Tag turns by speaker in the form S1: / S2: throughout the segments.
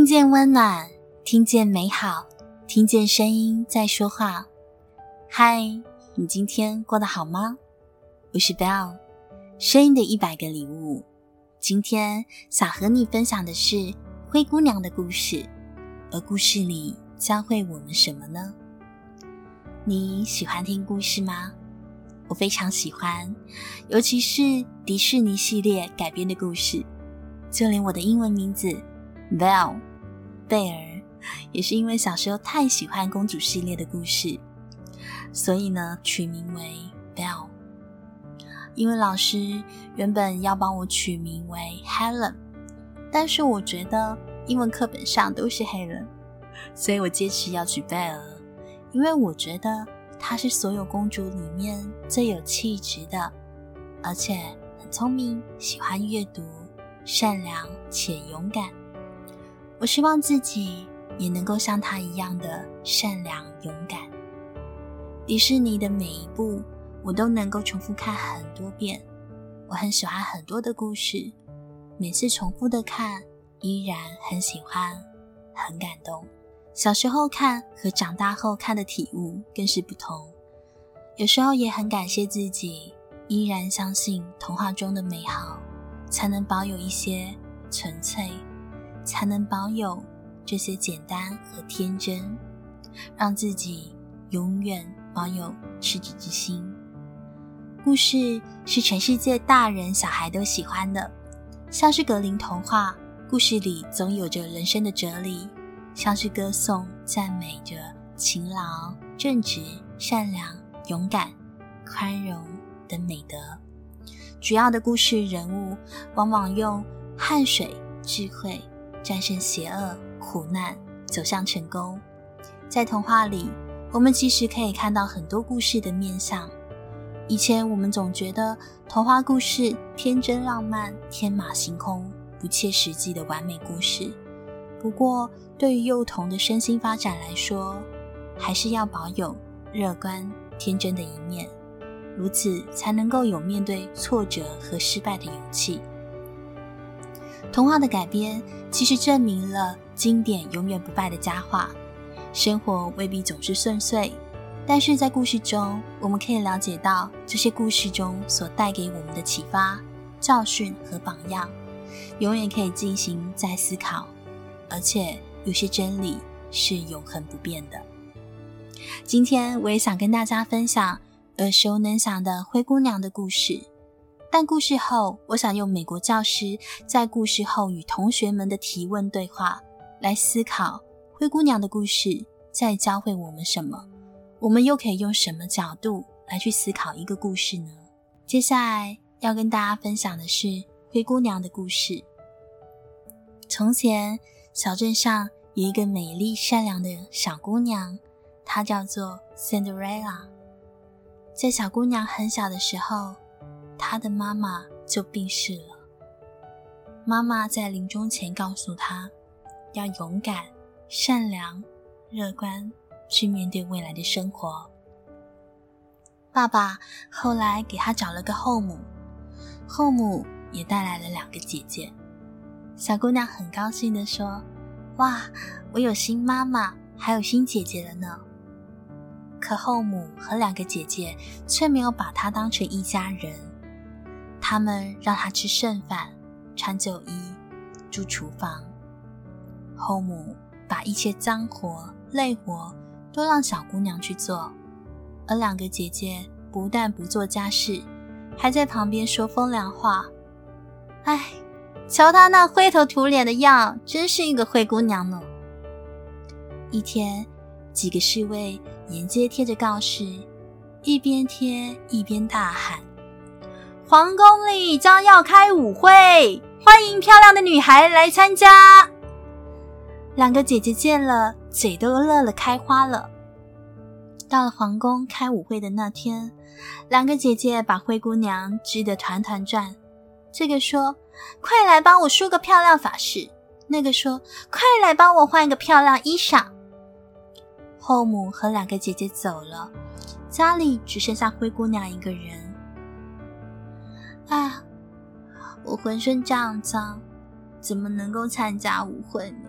S1: 听见温暖，听见美好，听见声音在说话。嗨，你今天过得好吗？我是 Bell，声音的一百个礼物。今天想和你分享的是灰姑娘的故事，而故事里教会我们什么呢？你喜欢听故事吗？我非常喜欢，尤其是迪士尼系列改编的故事，就连我的英文名字 Bell 贝儿，也是因为小时候太喜欢公主系列的故事，所以呢，取名为 Belle。英文老师原本要帮我取名为 Helen，但是我觉得英文课本上都是 Helen，所以我坚持要取贝儿，因为我觉得。她是所有公主里面最有气质的，而且很聪明，喜欢阅读，善良且勇敢。我希望自己也能够像他一样的善良勇敢。迪士尼的每一部我都能够重复看很多遍，我很喜欢很多的故事，每次重复的看依然很喜欢，很感动。小时候看和长大后看的体悟更是不同。有时候也很感谢自己，依然相信童话中的美好，才能保有一些纯粹，才能保有这些简单和天真，让自己永远保有赤子之心。故事是全世界大人小孩都喜欢的，像是格林童话，故事里总有着人生的哲理。像是歌颂、赞美着勤劳、正直、善良、勇敢、宽容等美德。主要的故事人物往往用汗水、智慧战胜邪恶、苦难，走向成功。在童话里，我们其实可以看到很多故事的面相。以前我们总觉得童话故事天真浪漫、天马行空、不切实际的完美故事。不过，对于幼童的身心发展来说，还是要保有乐观天真的一面，如此才能够有面对挫折和失败的勇气。童话的改编其实证明了经典永远不败的佳话。生活未必总是顺遂，但是在故事中，我们可以了解到这些故事中所带给我们的启发、教训和榜样，永远可以进行再思考。而且有些真理是永恒不变的。今天我也想跟大家分享耳熟能详的灰姑娘的故事，但故事后，我想用美国教师在故事后与同学们的提问对话来思考灰姑娘的故事在教会我们什么，我们又可以用什么角度来去思考一个故事呢？接下来要跟大家分享的是灰姑娘的故事。从前。小镇上有一个美丽善良的小姑娘，她叫做 Cinderella。在小姑娘很小的时候，他的妈妈就病逝了。妈妈在临终前告诉他，要勇敢、善良、乐观，去面对未来的生活。爸爸后来给他找了个后母，后母也带来了两个姐姐。小姑娘很高兴地说：“哇，我有新妈妈，还有新姐姐了呢。”可后母和两个姐姐却没有把她当成一家人，他们让她吃剩饭、穿旧衣、住厨房。后母把一切脏活、累活都让小姑娘去做，而两个姐姐不但不做家事，还在旁边说风凉话。哎。瞧她那灰头土脸的样，真是一个灰姑娘呢。一天，几个侍卫沿街贴着告示，一边贴一边大喊：“皇宫里将要开舞会，欢迎漂亮的女孩来参加。”两个姐姐见了，嘴都乐了开花了。到了皇宫开舞会的那天，两个姐姐把灰姑娘织得团团转。这个说：“快来帮我梳个漂亮发饰。”那个说：“快来帮我换个漂亮衣裳。”后母和两个姐姐走了，家里只剩下灰姑娘一个人。啊，我浑身这样脏，怎么能够参加舞会呢？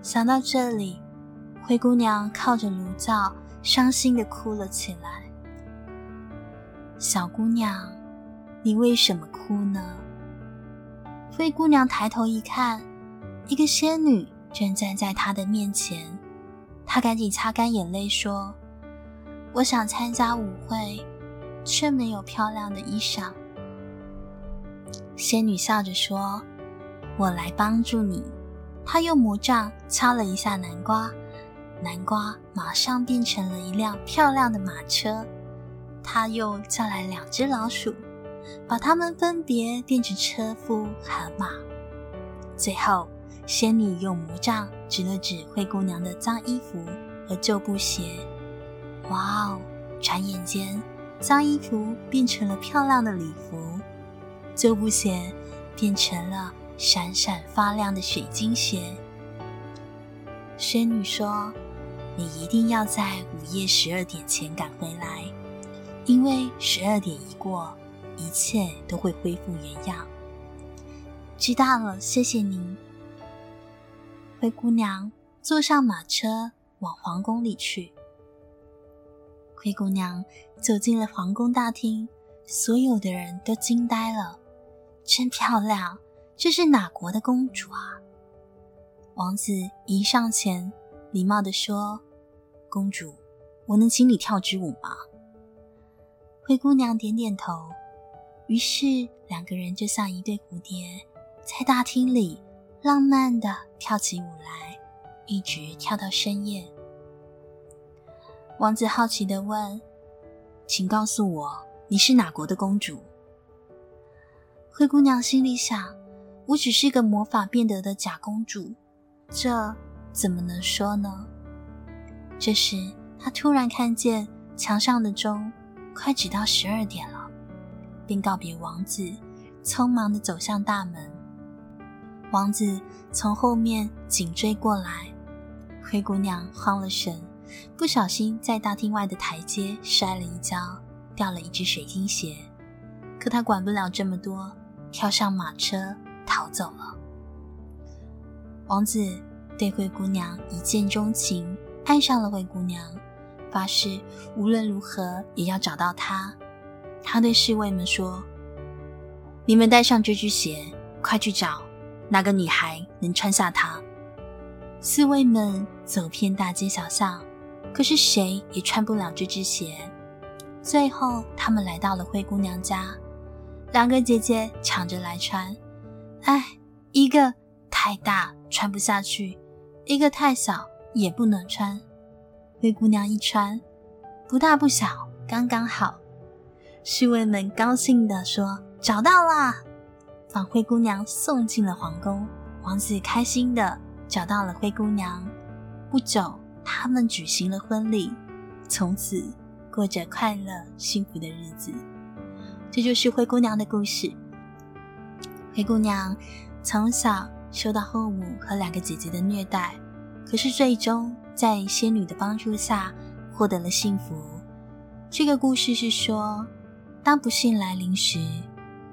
S1: 想到这里，灰姑娘靠着炉灶，伤心的哭了起来。小姑娘，你为什么哭呢？灰姑娘抬头一看，一个仙女正站在她的面前。她赶紧擦干眼泪，说：“我想参加舞会，却没有漂亮的衣裳。”仙女笑着说：“我来帮助你。”她用魔杖敲了一下南瓜，南瓜马上变成了一辆漂亮的马车。她又叫来两只老鼠，把它们分别变成车夫和马。最后，仙女用魔杖指了指灰姑娘的脏衣服和旧布鞋。哇哦！转眼间，脏衣服变成了漂亮的礼服，旧布鞋变成了闪闪发亮的水晶鞋。仙女说：“你一定要在午夜十二点前赶回来，因为十二点一过，一切都会恢复原样。”知道了，谢谢您。灰姑娘坐上马车，往皇宫里去。灰姑娘走进了皇宫大厅，所有的人都惊呆了。真漂亮，这是哪国的公主啊？王子一上前，礼貌地说：“公主，我能请你跳支舞吗？”灰姑娘点点头。于是两个人就像一对蝴蝶，在大厅里浪漫地跳起舞来，一直跳到深夜。王子好奇地问：“请告诉我，你是哪国的公主？”灰姑娘心里想：“我只是个魔法变得的假公主，这怎么能说呢？”这时，她突然看见墙上的钟快指到十二点了，便告别王子，匆忙的走向大门。王子从后面紧追过来，灰姑娘慌了神。不小心在大厅外的台阶摔了一跤，掉了一只水晶鞋。可他管不了这么多，跳上马车逃走了。王子对灰姑娘一见钟情，爱上了灰姑娘，发誓无论如何也要找到她。他对侍卫们说：“你们带上这只鞋，快去找哪个女孩能穿下它。”侍卫们走遍大街小巷。可是谁也穿不了这只鞋。最后，他们来到了灰姑娘家，两个姐姐抢着来穿。哎，一个太大穿不下去，一个太小也不能穿。灰姑娘一穿，不大不小，刚刚好。侍卫们高兴地说：“找到了！”把灰姑娘送进了皇宫。王子开心地找到了灰姑娘。不久。他们举行了婚礼，从此过着快乐幸福的日子。这就是灰姑娘的故事。灰姑娘从小受到后母和两个姐姐的虐待，可是最终在仙女的帮助下获得了幸福。这个故事是说，当不幸来临时，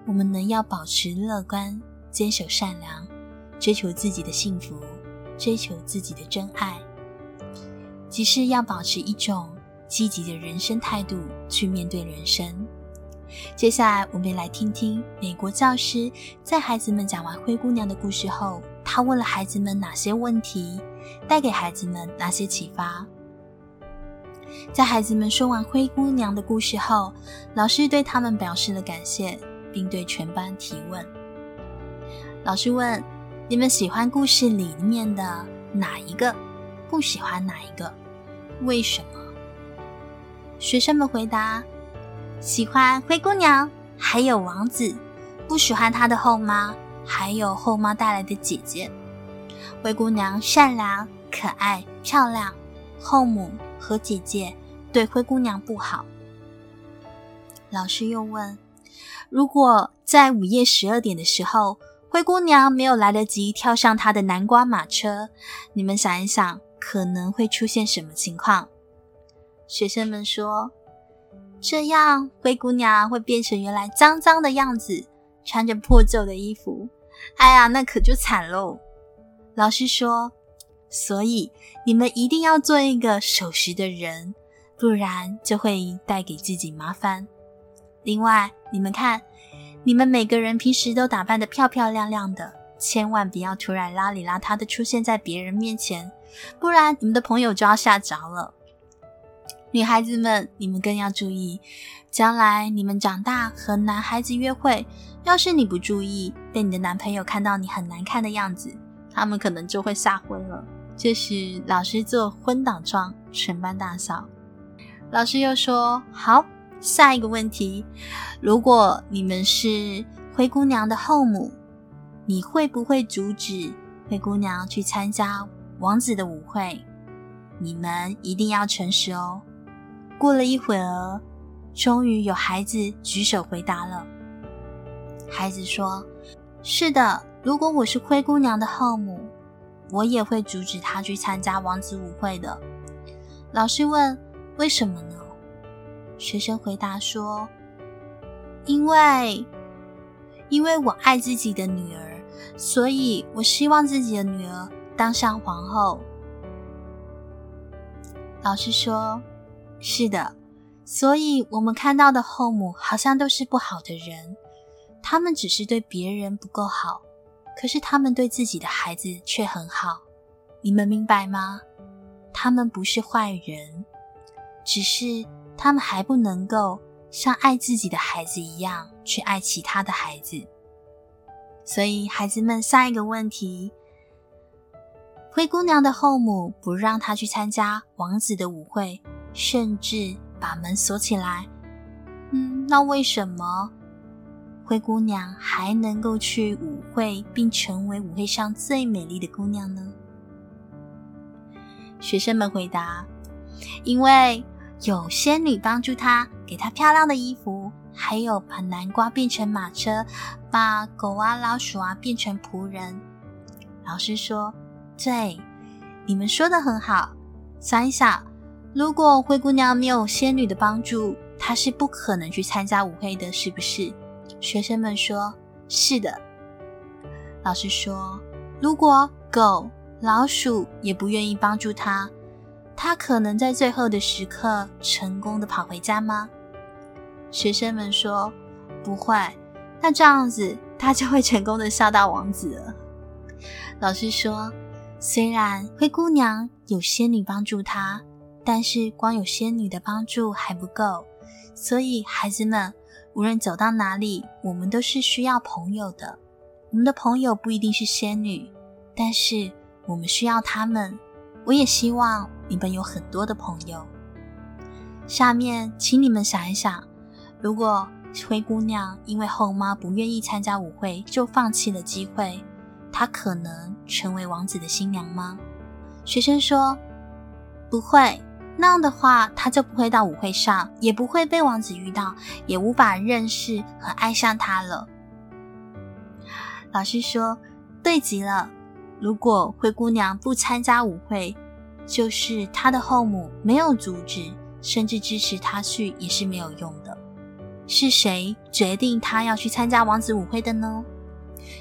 S1: 我们能要保持乐观，坚守善良，追求自己的幸福，追求自己的真爱。即是要保持一种积极的人生态度去面对人生。接下来，我们来听听美国教师在孩子们讲完灰姑娘的故事后，他问了孩子们哪些问题，带给孩子们哪些启发。在孩子们说完灰姑娘的故事后，老师对他们表示了感谢，并对全班提问。老师问：“你们喜欢故事里面的哪一个？”不喜欢哪一个？为什么？学生们回答：喜欢灰姑娘，还有王子；不喜欢他的后妈，还有后妈带来的姐姐。灰姑娘善良、可爱、漂亮，后母和姐姐对灰姑娘不好。老师又问：如果在午夜十二点的时候，灰姑娘没有来得及跳上她的南瓜马车，你们想一想。可能会出现什么情况？学生们说：“这样灰姑娘会变成原来脏脏的样子，穿着破旧的衣服。哎呀，那可就惨喽。”老师说：“所以你们一定要做一个守时的人，不然就会带给自己麻烦。另外，你们看，你们每个人平时都打扮得漂漂亮亮的，千万不要突然邋里邋遢的出现在别人面前，不然你们的朋友就要吓着了。女孩子们，你们更要注意，将来你们长大和男孩子约会，要是你不注意，被你的男朋友看到你很难看的样子，他们可能就会吓昏了。这时，老师做昏倒状，全班大笑。老师又说：“好，下一个问题，如果你们是灰姑娘的后母，你会不会阻止灰姑娘去参加王子的舞会？你们一定要诚实哦。”过了一会儿，终于有孩子举手回答了。孩子说：“是的，如果我是灰姑娘的后母，我也会阻止她去参加王子舞会的。”老师问：“为什么呢？”学生回答说：“因为，因为我爱自己的女儿，所以我希望自己的女儿当上皇后。”老师说。是的，所以我们看到的后母好像都是不好的人，他们只是对别人不够好，可是他们对自己的孩子却很好。你们明白吗？他们不是坏人，只是他们还不能够像爱自己的孩子一样去爱其他的孩子。所以，孩子们，下一个问题：灰姑娘的后母不让她去参加王子的舞会。甚至把门锁起来。嗯，那为什么灰姑娘还能够去舞会，并成为舞会上最美丽的姑娘呢？学生们回答：因为有仙女帮助她，给她漂亮的衣服，还有把南瓜变成马车，把狗啊、老鼠啊变成仆人。老师说：对，你们说的很好。想一想。如果灰姑娘没有仙女的帮助，她是不可能去参加舞会的，是不是？学生们说：“是的。”老师说：“如果狗、老鼠也不愿意帮助她，她可能在最后的时刻成功的跑回家吗？”学生们说：“不会。”那这样子，她就会成功的笑到王子了。老师说：“虽然灰姑娘有仙女帮助她。”但是光有仙女的帮助还不够，所以孩子们，无论走到哪里，我们都是需要朋友的。我们的朋友不一定是仙女，但是我们需要他们。我也希望你们有很多的朋友。下面，请你们想一想，如果灰姑娘因为后妈不愿意参加舞会就放弃了机会，她可能成为王子的新娘吗？学生说，不会。那样的话，他就不会到舞会上，也不会被王子遇到，也无法认识和爱上他了。老师说：“对极了。如果灰姑娘不参加舞会，就是她的后母没有阻止，甚至支持她去，也是没有用的。是谁决定她要去参加王子舞会的呢？”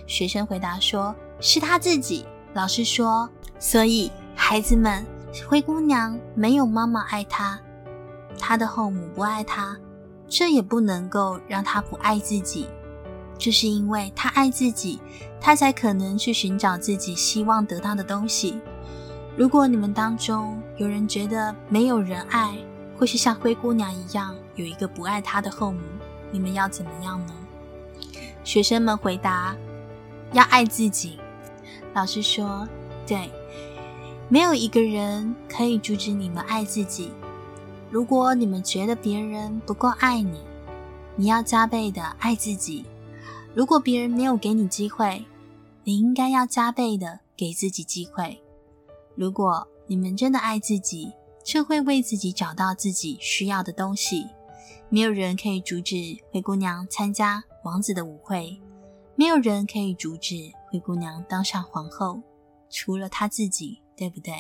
S1: 学生回答说：“是她自己。”老师说：“所以，孩子们。”灰姑娘没有妈妈爱她，她的后母不爱她，这也不能够让她不爱自己。就是因为她爱自己，她才可能去寻找自己希望得到的东西。如果你们当中有人觉得没有人爱，或是像灰姑娘一样有一个不爱她的后母，你们要怎么样呢？学生们回答：要爱自己。老师说：对。没有一个人可以阻止你们爱自己。如果你们觉得别人不够爱你，你要加倍的爱自己。如果别人没有给你机会，你应该要加倍的给自己机会。如果你们真的爱自己，就会为自己找到自己需要的东西。没有人可以阻止灰姑娘参加王子的舞会，没有人可以阻止灰姑娘当上皇后，除了她自己。对不对？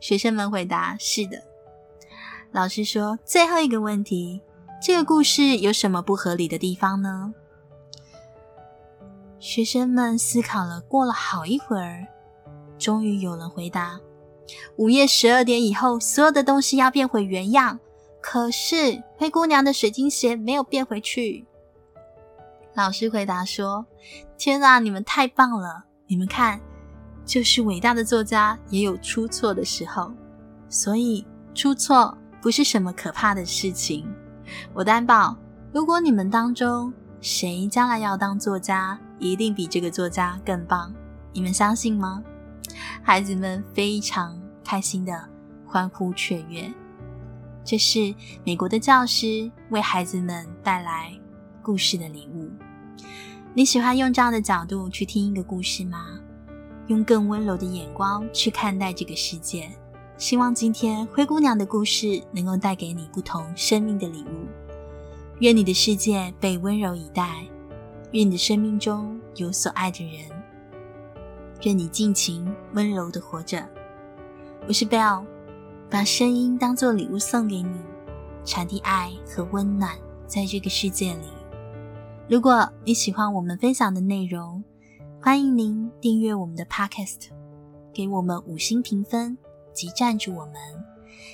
S1: 学生们回答：“是的。”老师说：“最后一个问题，这个故事有什么不合理的地方呢？”学生们思考了，过了好一会儿，终于有人回答：“午夜十二点以后，所有的东西要变回原样。”可是灰姑娘的水晶鞋没有变回去。老师回答说：“天哪，你们太棒了！你们看，就是伟大的作家也有出错的时候，所以出错不是什么可怕的事情。我担保，如果你们当中谁将来要当作家，一定比这个作家更棒。你们相信吗？”孩子们非常开心地欢呼雀跃。这是美国的教师为孩子们带来故事的礼物。你喜欢用这样的角度去听一个故事吗？用更温柔的眼光去看待这个世界。希望今天灰姑娘的故事能够带给你不同生命的礼物。愿你的世界被温柔以待，愿你的生命中有所爱的人，愿你尽情温柔地活着。我是 Bell，。把声音当作礼物送给你，传递爱和温暖在这个世界里。如果你喜欢我们分享的内容，欢迎您订阅我们的 Podcast，给我们五星评分及赞助我们，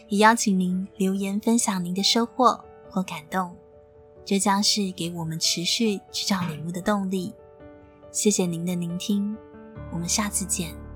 S1: 也邀请您留言分享您的收获或感动，这将是给我们持续制造礼物的动力。谢谢您的聆听，我们下次见。